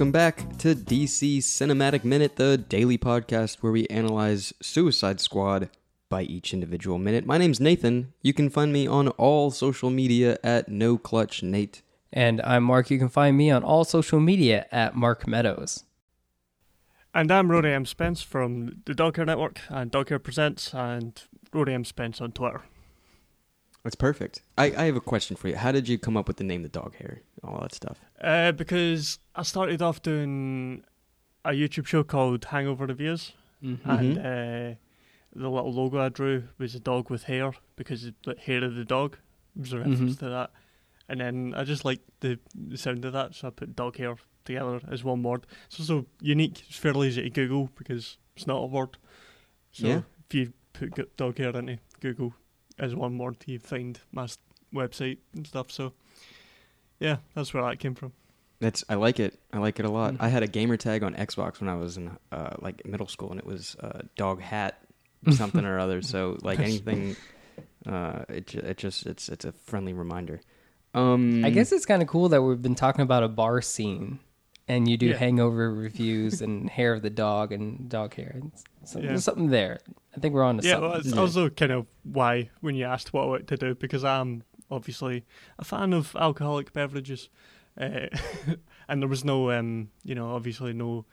Welcome back to DC Cinematic Minute, the daily podcast where we analyze Suicide Squad by each individual minute. My name's Nathan. You can find me on all social media at No Clutch Nate. And I'm Mark. You can find me on all social media at Mark Meadows. And I'm Rory M. Spence from the Dog Hair Network and Dog Hair Presents and Rory M. Spence on Twitter. That's perfect. I, I have a question for you. How did you come up with the name The Dog Hair? All that stuff. Uh, because I started off doing a YouTube show called Hangover Reviews, Mm-hmm. and uh, the little logo I drew was a dog with hair because the hair of the dog was a reference Mhm. to that. And then I just liked the, the sound of that, so I put dog hair together as one word. It's also unique. It's fairly easy to Google because it's not a word. So Yeah. if you put dog hair into Google as one word, you find my website and stuff. So yeah, that's where that came from. That's I like it. I like it a lot. Mhm. I had a gamer tag on Xbox when I was in uh, like middle school, and it was uh, dog hat something or other. So like anything, uh, it it just it's it's a friendly reminder. Um, I guess it's kind of cool that we've been talking about a bar scene, and you do Yeah. hangover reviews and hair of the dog and dog hair. It's- So Yeah. There's something there. I think we're on to Yeah, something. well, it's also kind of why when you asked what I wanted to do because I'm obviously a fan of alcoholic beverages, uh, and there was no, um, you know, obviously no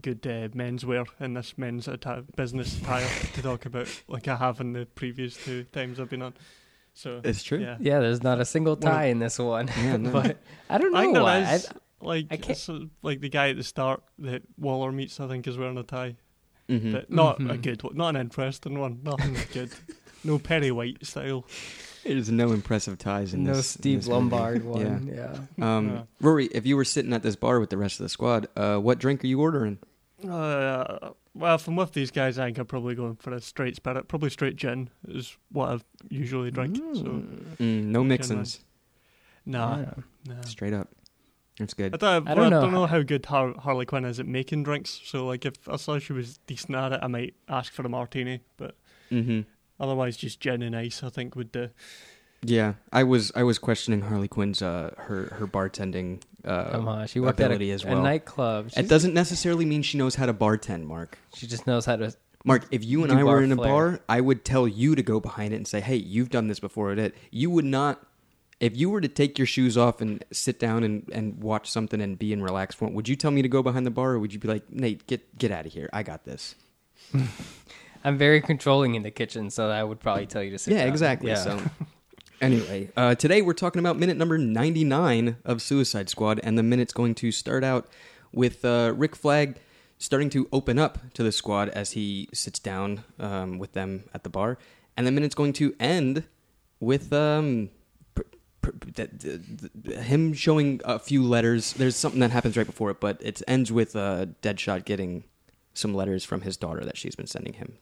good uh, menswear in this men's atti- business attire to talk about like I have in the previous two times I've been on. So it's true. yeah, yeah, there's not a single One of- tie in this one. Yeah, no. but I don't I think know there why. is, I- like I can't- it's, like the guy at the start that Waller meets, I think, is wearing a tie. Mhm. But not a Mhm. good one, not an interesting one. Nothing good. No Perry White style. There's no impressive ties in no this. in Steve this movie. Lombard one. Yeah. Um, Yeah. Rory, if you were sitting at this bar with the rest of the squad, uh, what drink are you ordering? Uh, well, if I'm with these guys, I think I'm probably going for a straight spirit. Probably straight gin is what I usually drink. So, Mm, no mixins, nah, Yeah. nah. straight up. That's I good. don't, I don't I know don't know how- how good Har- Harley Quinn is at making drinks. So, like, if I saw she was decent at it, I might ask for a martini. But hmm otherwise, just gin and ice, I think, would do. Yeah, I was I was questioning Harley Quinn's uh, her her bartending uh, Come on, she worked at ability a, as a well. nightclub. It doesn't necessarily mean she knows how to bartend, Mark. She just knows how to. Mark, if you and I were in a flair. bar, I would tell you to go behind it and say, "Hey, you've done this before." That you would not. If you were to take your shoes off and sit down and, and watch something and be in relaxed form, would you tell me to go behind the bar, or would you be like, "Nate, get get out of here. I got this." I'm very controlling in the kitchen, so I would probably tell you to sit yeah, down. exactly. Yeah. So, anyway, uh, today we're talking about minute number 99 of Suicide Squad, and the minute's going to start out with uh, Rick Flag starting to open up to the squad as he sits down um, with them at the bar, and the minute's going to end with um, that- th- th- him showing a few letters. There's something that happens right before it, but it ends with uh, Deadshot getting some letters from his daughter that she's been sending him.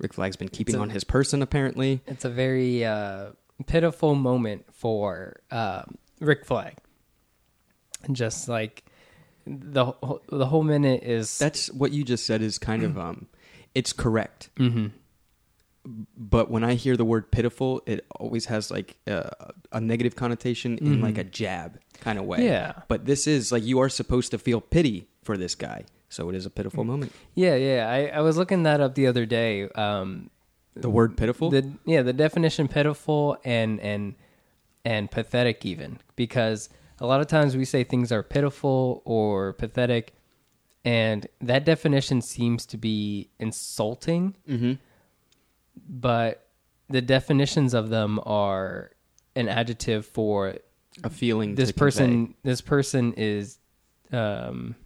Rick Flag's been keeping a- on his person, apparently. It's a very uh, pitiful moment for um, Rick Flag. Just like the whole- the whole minute is That's what you just said is kind of um it's correct. Mhm. But when I hear the word pitiful, it always has like a, a negative connotation in Mhm. like a jab kind of way. Yeah. But this is like you are supposed to feel pity for this guy. So it is a pitiful moment. Yeah, yeah. I, I was looking that up the other day. Um, The word pitiful? the yeah, the definition pitiful and and and pathetic even because a lot of times we say things are pitiful or pathetic, and that definition seems to be insulting. Mhm. But the definitions of them are an adjective for A feeling this person. convey. This person is um,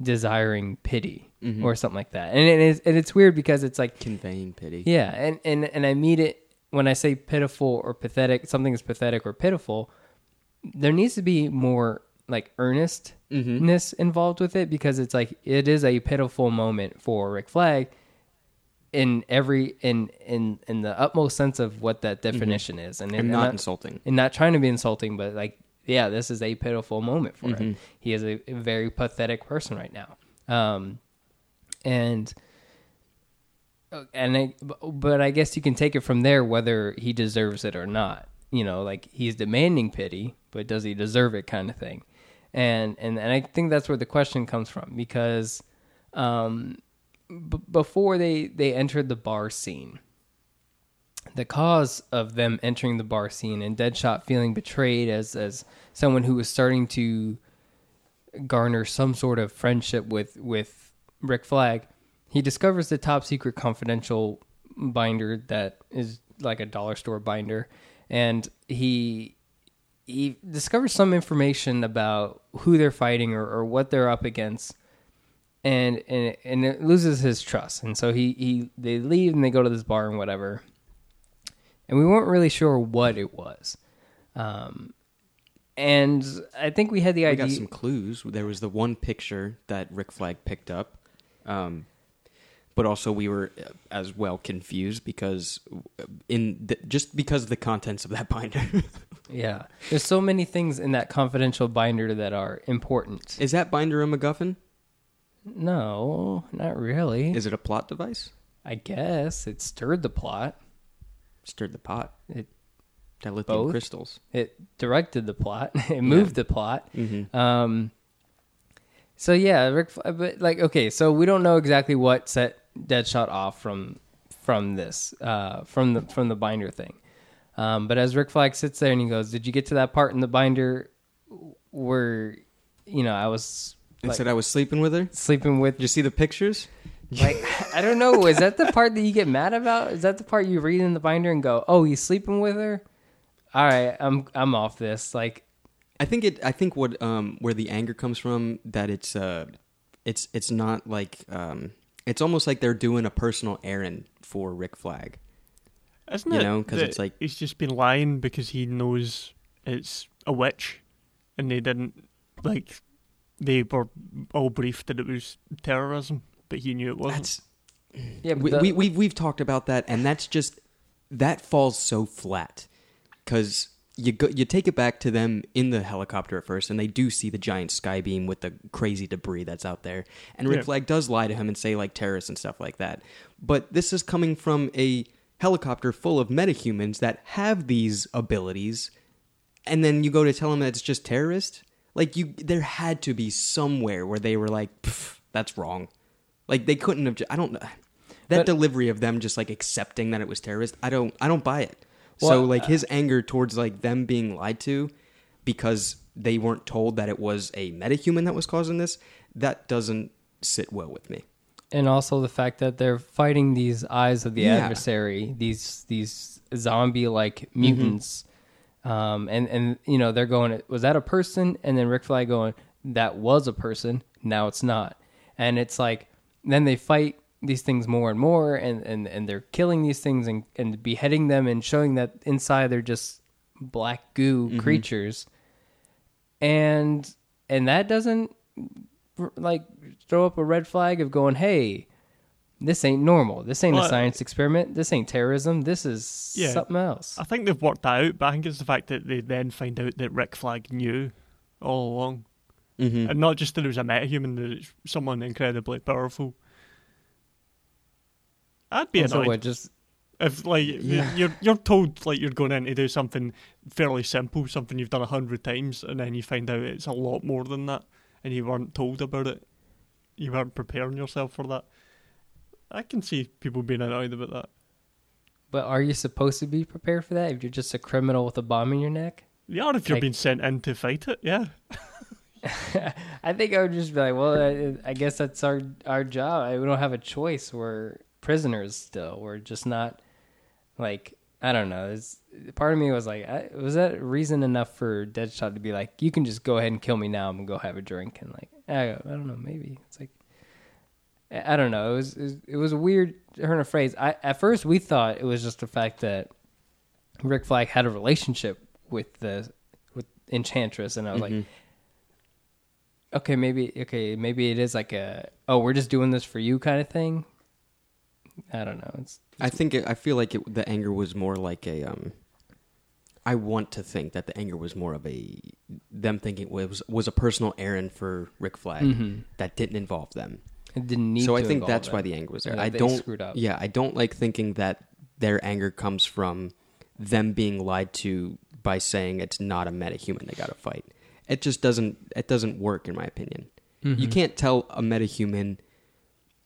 desiring pity Mhm. or something like that, and it is and it's weird because it's like conveying pity. yeah, and, and, and I mean it when I say pitiful or pathetic, something is pathetic or pitiful, there needs to be more like earnestness Mhm. involved with it because it's like it is a pitiful moment for Rick Flag in every in in in the utmost sense of what that definition is and, And and not not- insulting. and not trying to be insulting but like yeah this is a pitiful moment for him Mhm. he is a, a very pathetic person right now um and and I, but I guess you can take it from there whether he deserves it or not. You know, like he's demanding pity, but does he deserve it, kind of thing. and and and I think that's where the question comes from because um, b- before they they entered the bar scene, the cause of them entering the bar scene and Deadshot feeling betrayed as as someone who was starting to garner some sort of friendship with with Rick Flag, he discovers the top secret confidential binder that is like a dollar store binder, and he he discovers some information about who they're fighting or, or what they're up against. And, and and it loses his trust, and so he, he they leave and they go to this bar and whatever, and we weren't really sure what it was. Um, and I think we had the We idea. got some clues. There was the one picture that Rick Flag picked up, um, but also we were uh, as well confused because in the, just because of the contents of that binder. Yeah, there's so many things in that confidential binder that are important. Is that binder a MacGuffin? No, not really. Is it a plot device? I guess it stirred the plot. Stirred the pot. It That lithium Both? crystals. it directed the plot. It moved the plot. Mm-hmm. Um. So yeah, Rick. But like, okay, so we don't know exactly what set Deadshot off from from this uh, from the from the binder thing. Um, but as Rick Flag sits there and he goes, "Did you get to that part in the binder where you know I was And like, said I was sleeping with her. Sleeping with you see the pictures? Like I don't know. Is that the part that you get mad about? Is that the part you read in the binder and go, "Oh, he's sleeping with her"? All right, I'm I'm off this. Like, I think it. I think what um where the anger comes from that it's uh it's it's not like um it's almost like they're doing a personal errand for Rick Flag. Isn't You it? know, 'cause that it's like- he's just been lying because he knows it's a witch, and they didn't like they were all briefed that it was terrorism, but he knew it wasn't. That's yeah, we, the- we we've we've talked about that, and that's just that falls so flat because you go you take it back to them in the helicopter at first, and they do see the giant sky beam with the crazy debris that's out there, and Red Yeah. Flag does lie to him and say like terrorists and stuff like that. But this is coming from a helicopter full of metahumans that have these abilities, and then you go to tell them that it's just terrorists. Like you, there had to be somewhere where they were like, "That's wrong." Like they couldn't have. I don't know that But- delivery of them just like accepting that it was terrorist. I don't. I don't buy it. so like uh, his anger towards like them being lied to because they weren't told that it was a metahuman that was causing this. That doesn't sit well with me. and also the fact that they're fighting these eyes of the Yeah. adversary, these these zombie like Mm-hmm. Um, and and you know they're going, was that a person? And then Rick Flag going, that was a person. Now it's not, and it's like then they fight these things more and more, and and and they're killing these things and and beheading them and showing that inside they're just black goo Mm-hmm. creatures, and and that doesn't like throw up a red flag of going, hey, this ain't normal. This ain't Well, a science experiment. This ain't terrorism. This is Yeah. something else. I think they've worked that out, but I think it's the fact that they then find out that Rick Flag knew all along, Mm-hmm. and not just that it was a metahuman, that it's someone incredibly powerful. I'd be And so annoyed what, just if, like, Yeah. you're you're told like you're going in to do something fairly simple, something you've done a hundred times, and then you find out it's a lot more than that, and you weren't told about it. You weren't preparing yourself for that. I can see people being annoyed about that. but are you supposed to be prepared for that if you're just a criminal with a bomb in your neck? Yeah, if you're Like- being sent in to fight it, yeah. I think I would just be like, well, I, I guess that's our our job. I, we don't have a choice. We're prisoners still. We're just not like I don't know. It's, part of me was like, I, was that reason enough for Deadshot to be like, you can just go ahead and kill me now. I'm gonna go have a drink and like, I, I don't know, maybe it's like. I don't know. It was it was, it was a weird turn of phrase. I at first we thought it was just the fact that Rick Flag had a relationship with the with Enchantress, and I was like, Mhm. okay, maybe okay, maybe it is like a oh, we're just doing this for you kind of thing. I don't know. It's I think it, I feel like it, the anger was more like a. Um, I want to think that the anger was more of a them thinking it was was a personal errand for Rick Flag Mhm. that didn't involve them. It didn't need. so I think that's why the anger was there. Yeah, I don't. screwed up. Yeah, I don't like thinking that their anger comes from them being lied to by saying it's not a metahuman they got to fight. it just doesn't it doesn't work in my opinion. Mm-hmm. You can't tell a metahuman,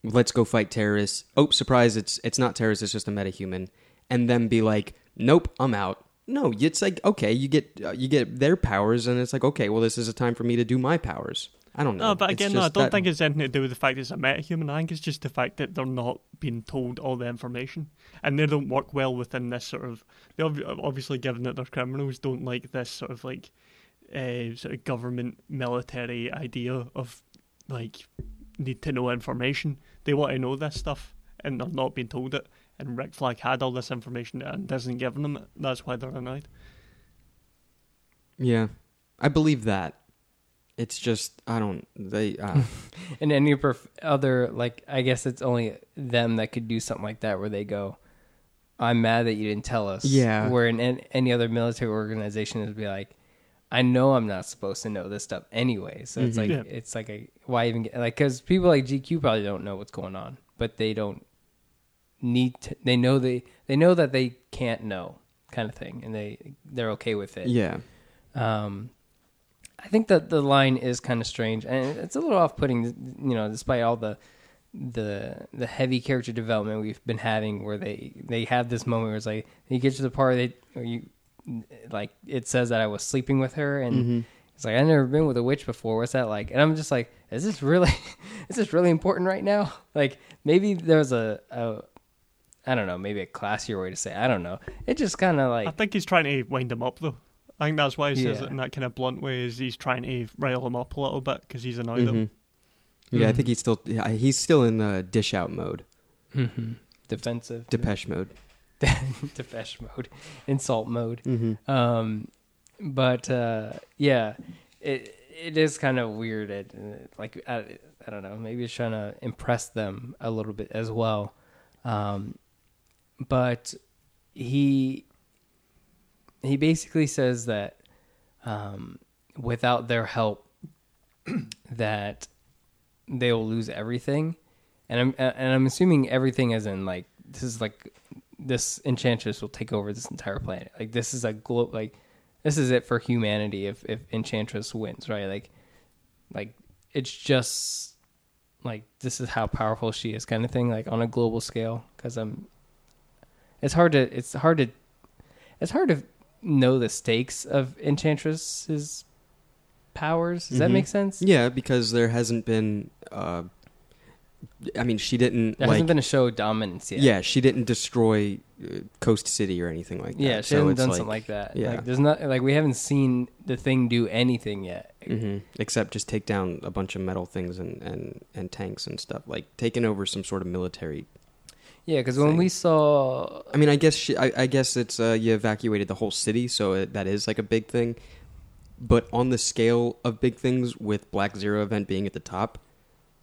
"Let's go fight terrorists." Oh, surprise! It's it's not terrorists. It's just a metahuman, and then be like, "Nope, I'm out." No, it's like okay, you get uh, you get their powers, and it's like okay, well, this is a time for me to do my powers. I don't know. No, but It's again, no, I don't that- think it's anything to do with the fact that it's a metahuman. I think it's just the fact that they're not being told all the information, and they don't work well within this sort of. They ob- obviously, given that they're criminals, don't like this sort of like, uh, sort of government military idea of like need to know information. They want to know this stuff, and they're not being told it. And Rick Flag had all this information and isn't giving them it. That's why they're annoyed. Yeah, I believe that. It's just I don't they. Uh, And any perf- other like, I guess it's only them that could do something like that, where they go, "I'm mad that you didn't tell us." Yeah. Where in an- any other military organization would be like, "I know I'm not supposed to know this stuff anyway." So it's Mhm. like Yeah. it's like a why even get like because people like GQ probably don't know what's going on, but they don't need to. They know they they know that they can't know kind of thing, and they they're okay with it. yeah, Um, I think that the line is kind of strange, and it's a little off-putting. You know, despite all the the the heavy character development we've been having, where they they have this moment where it's like you get to the part they where you like it says that I was sleeping with her, and Mm-hmm. it's like I've never been with a witch before. What's that like? And I'm just like, is this really is this really important right now? Like maybe there's a, a I don't know, maybe a classier way to say. It. I don't know. It just kind of like I think he's trying to wind him up though. I think that's why he says Yeah. it in that kind of blunt way. Is he's trying to rile him up a little bit because he's annoyed him. Mhm. yeah. I Mhm. think he's still he's still in the dish out mode, Mhm. defensive, Depeche mode. Depeche mode, insult mode. Mm-hmm. Um, but uh, yeah, it it is kind of weird. It, like I, I don't know, maybe it's trying to impress them a little bit as well. Um, but he he basically says that um, without their help, that they will lose everything, and I'm and I'm assuming everything as in like this is like this enchantress will take over this entire planet. Like this is a glo- like this is it for humanity if if enchantress wins, right? Like like it's just like this is how powerful she is kind of thing like on a global scale cuz I'm it's hard to it's hard to it's hard to know the stakes of enchantress's powers. Does that Mhm. make sense? Yeah, because there hasn't been. Uh, I mean, she didn't There like. hasn't been a show of dominance yet. yeah, she didn't destroy uh, Coast City or anything like that. Yeah, she So hasn't done something like that. yeah. Like there's not like we haven't seen the thing do anything yet. hmm Except just take down a bunch of metal things and, and, and tanks and stuff. Like taking over some sort of military. Yeah, because when we saw I mean, I guess she, I, I guess it's uh, you evacuated the whole city, so it, that is like a big thing. But on the scale of big things, with Black Zero event being at the top,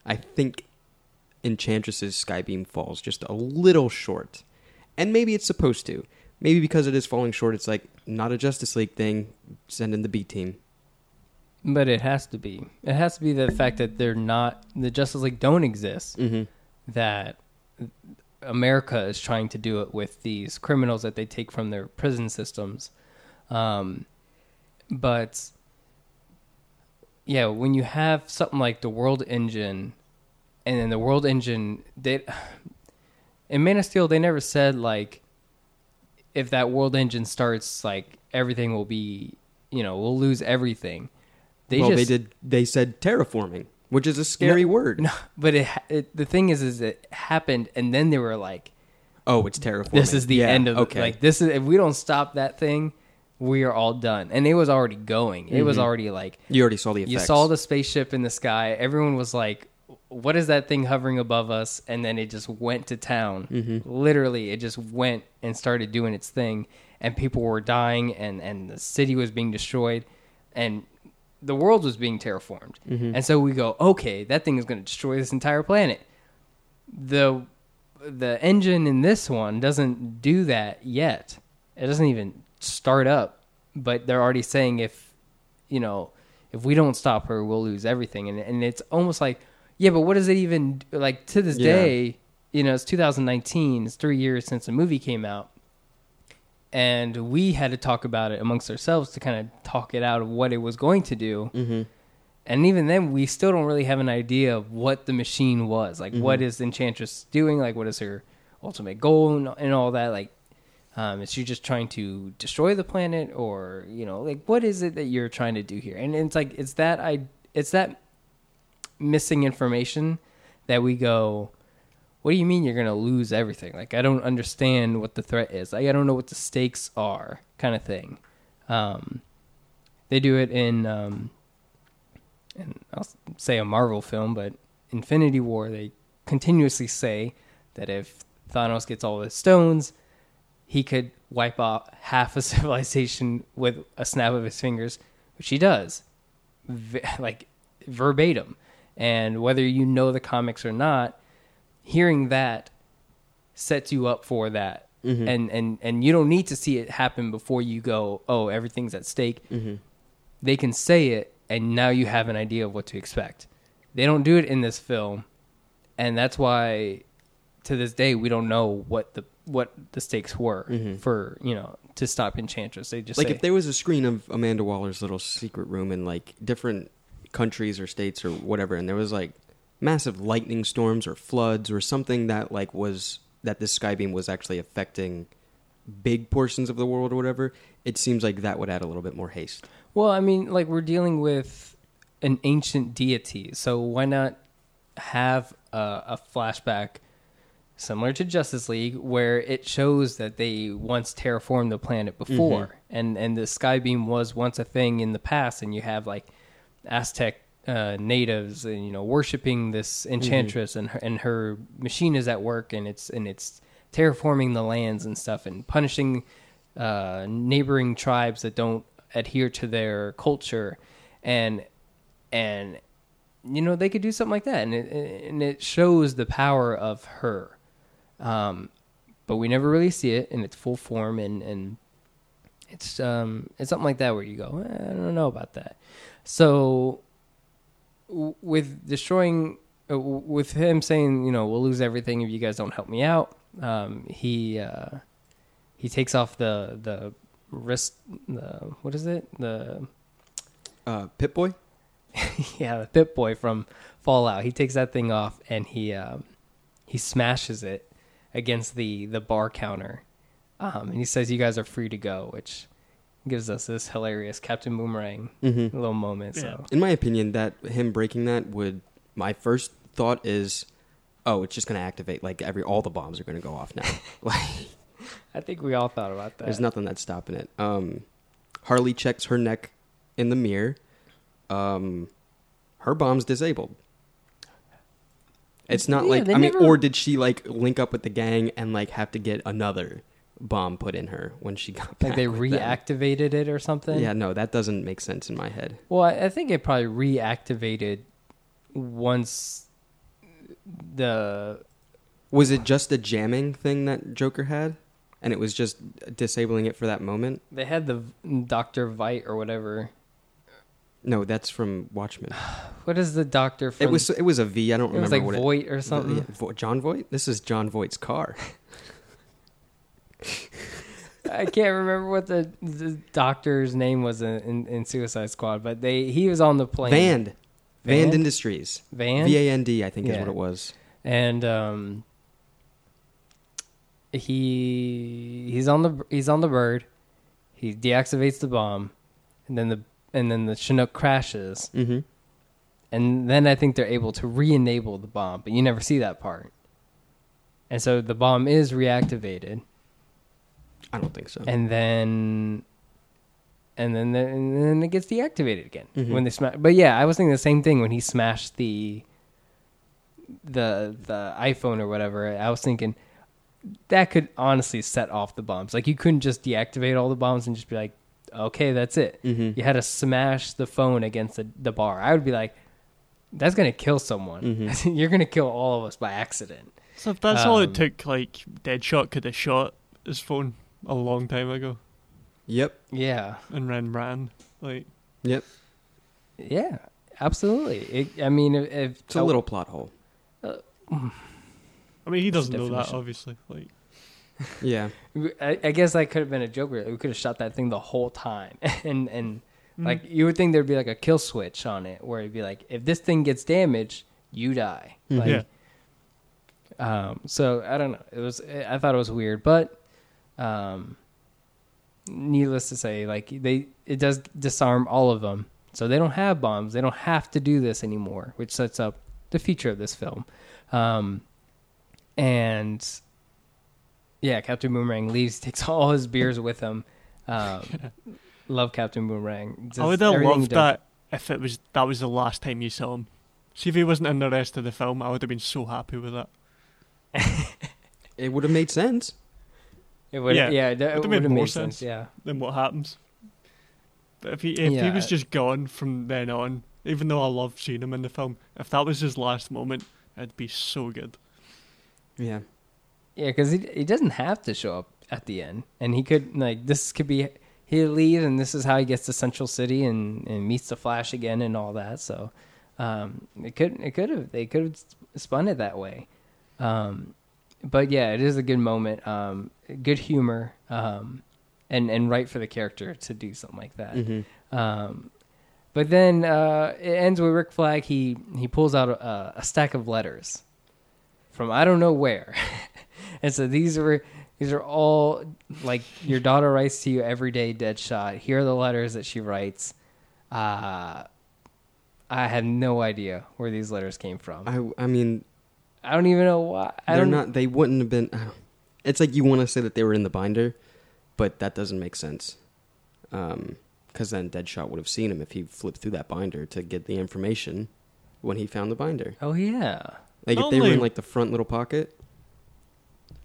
I think Enchantress's Skybeam falls just a little short. And maybe it's supposed to. Maybe because it is falling short, it's like not a Justice League thing. Send in the B team. But it has to be. It has to be the fact that they're not the Justice League don't exist. Mm-hmm. That America is trying to do it with these criminals that they take from their prison systems. Um, but yeah, when you have something like the World Engine, and then the World Engine, they in Man of Steel they never said like if that World Engine starts, like everything will be, you know, we'll lose everything. They well, just, they did. They said terraforming, which is a scary No, word. No, but it, it the thing is, is it happened, and then they were like, Oh, it's terraforming. "This is the Yeah, end of the- okay. like this is if we don't stop that thing, we are all done." And it was already going. It was Mhm. already like you already saw the effects. you saw the spaceship in the sky. Everyone was like, "What is that thing hovering above us?" And then it just went to town. Mhm. Literally, it just went and started doing its thing, and people were dying, and and the city was being destroyed, and the world was being terraformed. Mhm. And so we go, okay, that thing is going to destroy this entire planet. The the engine in this one doesn't do that yet. It doesn't even start up, but they're already saying if you know if we don't stop her, we'll lose everything. And and it's almost like, yeah, but what does it even like to this Yeah. day? You know, it's 2019. It's three years since the movie came out. And we had to talk about it amongst ourselves to kind of talk it out of what it was going to do. Mm-hmm. And even then, we still don't really have an idea of what the machine was. Like, what is Enchantress doing? Like, what is her ultimate goal and, and all that? Like, um, is she just trying to destroy the planet, or you know, like, what is it that you're trying to do here? And it's like, it's that I, it's that missing information that we go. What do you mean you're gonna lose everything? Like, I don't understand what the threat is. Like, I don't know what the stakes are, kind of thing. Um, they do it in um, and I'll say a Marvel film, but Infinity War, they continuously say that if Thanos gets all the stones, he could wipe out half a civilization with a snap of his fingers, which he does, v- like verbatim. And whether you know the comics or not, hearing that sets you up for that. Mm-hmm. And, and and you don't need to see it happen before you go, oh, everything's at stake mm-hmm. they can say it and now you have an idea of what to expect. They don't do it in this film, and that's why to this day we don't know what the what the stakes were mm-hmm. for you know to stop Enchantress. They just Like say, if there was a screen of Amanda Waller's little secret room in like different countries or states or whatever, and there was like massive lightning storms or floods or something that like was that this skybeam was actually affecting big portions of the world or whatever, it seems like that would add a little bit more haste. Well, I mean, like we're dealing with an ancient deity, so why not have a, a flashback similar to Justice League where it shows that they once terraformed the planet mm-hmm. before, and and the skybeam was once a thing in the past, and you have like Aztec uh, natives and you know worshiping this enchantress, and her, and her machine is at work, and it's and it's terraforming the lands and stuff, and punishing uh, neighboring tribes that don't adhere to their culture, and and you know they could do something like that, and it, and it shows the power of her. Um, but we never really see it in its full form, and and it's um it's something like that where you go, eh, I don't know about that. So with destroying, uh, with him saying, you know, we'll lose everything if you guys don't help me out. Um, he uh, he takes off the the wrist, the what is it, the Uh, Pip Boy? yeah, the Pip Boy from Fallout. He takes that thing off and he um, he smashes it against the the bar counter, um, and he says, "You guys are free to go," which gives us this hilarious Captain Boomerang Mhm. little moment. So In my opinion, that him breaking that would. My first thought is, oh, it's just going to activate. Like every all the bombs are going to go off now. like I think we all thought about that. there's nothing that's stopping it. Um, Harley checks her neck in the mirror. Um, her bomb's disabled. It's not Yeah, like I mean, never- or did she like link up with the gang and like have to get another bomb put in her when she got back? like they with them? reactivated it or something. Yeah, no, that doesn't make sense in my head. Well, I think it probably reactivated once the Was it just a jamming thing that Joker had, and it was just disabling it for that moment? they had the Doctor Veidt or whatever. No, that's from Watchmen. What is the Doctor from? it was it was a V. I don't remember. It was like what it. Voight or something. Yeah, Jon Voight. This is Jon Voight's car. I can't remember what the, the doctor's name was in, in, in Suicide Squad, but they he was on the plane. Vand. Vand Vand? Industries. Van? V A N D. I think is what it was. and um, he he's on the he's on the bird. He deactivates the bomb, and then the and then the Chinook crashes, Mm-hmm. and then I think they're able to re-enable the bomb, but you never see that part. And so the bomb is reactivated, I don't think so. and then and then the, and then it gets deactivated again Mhm. when they smash. But yeah, I was thinking the same thing when he smashed the the the iPhone or whatever. I was thinking that could honestly set off the bombs. Like you couldn't just deactivate all the bombs and just be like, okay, that's it. Mhm. You had to smash the phone against the, the bar. I would be like, that's gonna kill someone. Mhm. You're gonna kill all of us by accident. So if that's all Um, it took, like Deadshot could have shot his phone a long time ago Yep. Yeah. and ran ran. Like Yep. Yeah, absolutely. It, I mean, if, if It's a little plot hole. I mean he doesn't know that obviously. Like Yeah. I, I guess that could have been a joke. where We could have shot that thing the whole time, and and Mm. like you would think there'd be like a kill switch on it, where it'd be like, if this thing gets damaged, you die. Mhm. Like, Yeah. Um. So I don't know. It was. I thought it was weird, but um, needless to say, like they it does disarm all of them, so they don't have bombs. They don't have to do this anymore, which sets up the future of this film. Um, and yeah, Captain Boomerang leaves, takes all his beers with him. Um, love Captain Boomerang. I would have loved that if it was that was the last time you saw him. See if he wasn't in the rest of the film, I would have been so happy with that. It would have made sense. It would, Yeah, yeah, that would've would made have more sense. sense. Yeah, Then what happens? But if he if he was just gone from then on, even though I love seeing him in the film, if that was his last moment, it'd be so good. Yeah. yeah, because he he doesn't have to show up at the end, and he could like this could be he leaves, and this is how he gets to Central City and, and meets the Flash again and all that. So um, it could it could have they could have spun it that way. Um, but yeah, it is a good moment. Um, good humor, um, and and right for the character to do something like that. hmm Um, but then uh, it ends with Rick Flag. He he pulls out a, a stack of letters from I don't know where, and so these are these are all like your daughter writes to you every day. Deadshot. Here are the letters that she writes. Uh, I have no idea where these letters came from. I I mean, I don't even know why. I they're don't not. They wouldn't have been. It's like you want to say that they were in the binder, but that doesn't make sense. Um, because then Deadshot would have seen him if he flipped through that binder to get the information when he found the binder. Oh yeah. Like if Not they were in only- like the front little pocket.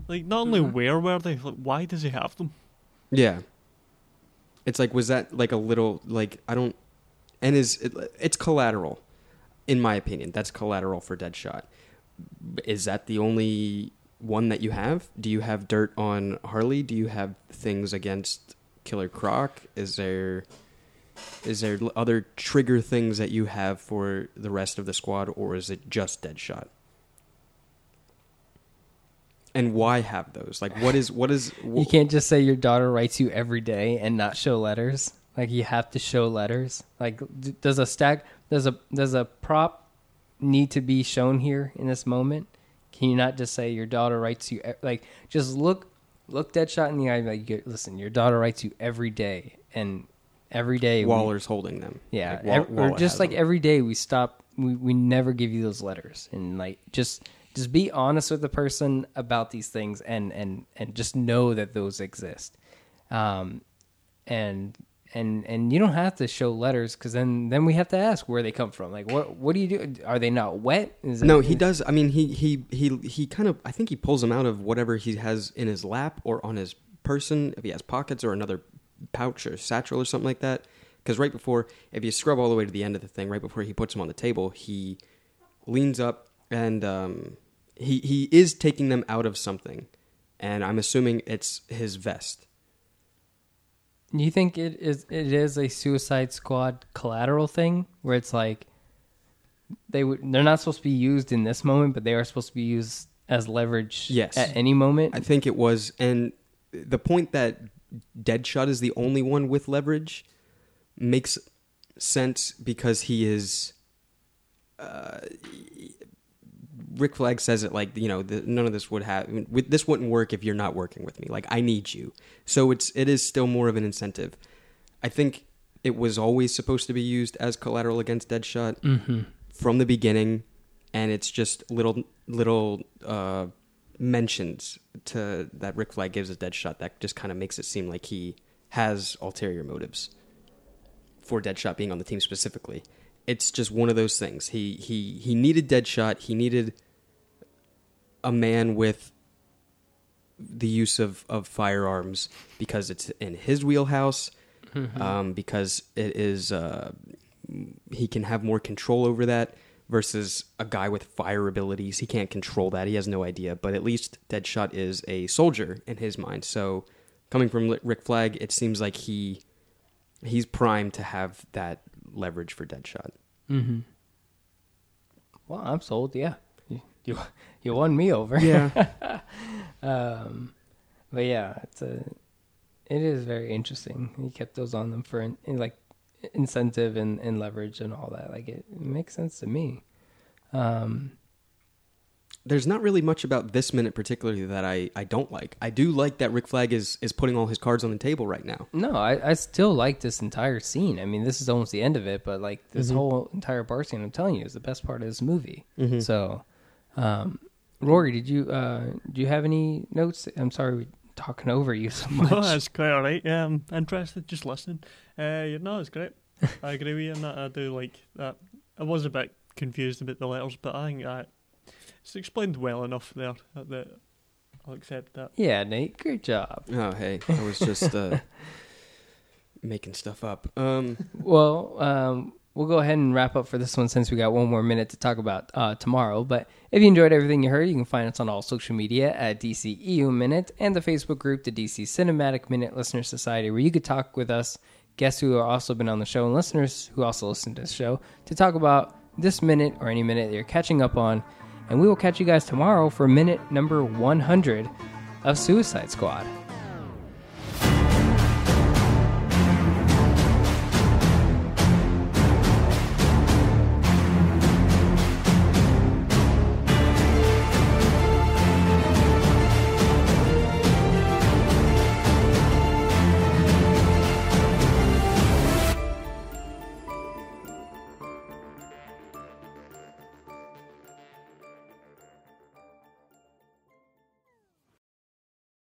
Like not only Mhm. where were they, like why does he have them? Yeah. It's like was that like a little like I don't and is it, it's collateral in my opinion. That's collateral for Deadshot. Is that the only one that you have? Do you have dirt on Harley? Do you have things against Killer Croc? Is there is there other trigger things that you have for the rest of the squad or is it just Deadshot? And why have those? Like what is what is You can't just say your daughter writes you every day and not show letters. Like you have to show letters. Like does a stack does a does a prop need to be shown here in this moment? Can you not just say your daughter writes you like just look look Deadshot in the eye like you- listen, your daughter writes you every day and every day we- Waller's holding them. yeah, Like, Wa- ev- or just like them. every day we stop. We we never give you those letters, and like just just be honest with the person about these things, and and and just know that those exist, um, and and and you don't have to show letters because then then we have to ask where they come from. Like what what do you do? Are they not wet? Is it- No, he does. I mean, he he he he kind of. I think he pulls them out of whatever he has in his lap or on his person, if he has pockets or another pouch or satchel or something like that. Because right before, if you scrub all the way to the end of the thing, right before he puts them on the table, he leans up and um, he he is taking them out of something, and I'm assuming it's his vest. Do you think it is it is a Suicide Squad collateral thing where it's like they would they're not supposed to be used in this moment, but they are supposed to be used as leverage Yes. at any moment. I think it was, and the point that Deadshot is the only one with leverage makes sense because he is. Uh, Rick Flag says it like you know the, none of this would have this wouldn't work if you're not working with me. Like I need you, so it's it is still more of an incentive. I think it was always supposed to be used as collateral against Deadshot mm-hmm. from the beginning, and it's just little little uh, mentions to that Rick Flag gives a Deadshot that just kind of makes it seem like he has ulterior motives for Deadshot being on the team specifically. It's just one of those things. He he he needed Deadshot. He needed a man with the use of, of firearms because it's in his wheelhouse. Um, because it is uh, he can have more control over that versus a guy with fire abilities. He can't control that. He has no idea. But at least Deadshot is a soldier in his mind. So coming from Rick Flag, it seems like he he's primed to have that leverage for Deadshot. Mm-hmm. Well, I'm sold. Yeah, you you, you won me over. Yeah. Um, but yeah, it's a it is very interesting. He kept those on them for in, in like incentive and, and leverage and all that. Like it, it makes sense to me. Um, There's not really much about this minute particularly that I, I don't like. I do like that Rick Flag is, is putting all his cards on the table right now. no, I, I still like this entire scene. I mean, this is almost the end of it, but like this whole entire bar scene, I'm telling you, is the best part of this movie. So, um, Rory, did you uh, do you have any notes? I'm sorry, we're talking over you so much. No, that's quite all right. Yeah, I'm interested. Just listening. Uh, yeah, no, it's great. I agree with you on that. I do like that. I was a bit confused about the letters, but I think I, it's explained well enough there that, that I'll accept that. yeah, Nate, great job. Oh, hey, I was just uh, making stuff up. Um, Well, um, we'll go ahead and wrap up for this one since we got one more minute to talk about uh, tomorrow. But if you enjoyed everything you heard, you can find us on all social media at DCEU Minute and the Facebook group, the DC Cinematic Minute Listener Society, where you could talk with us, guests who have also been on the show, and listeners who also listen to the show to talk about this minute or any minute that you're catching up on. And we will catch you guys tomorrow for minute number 100 of Suicide Squad.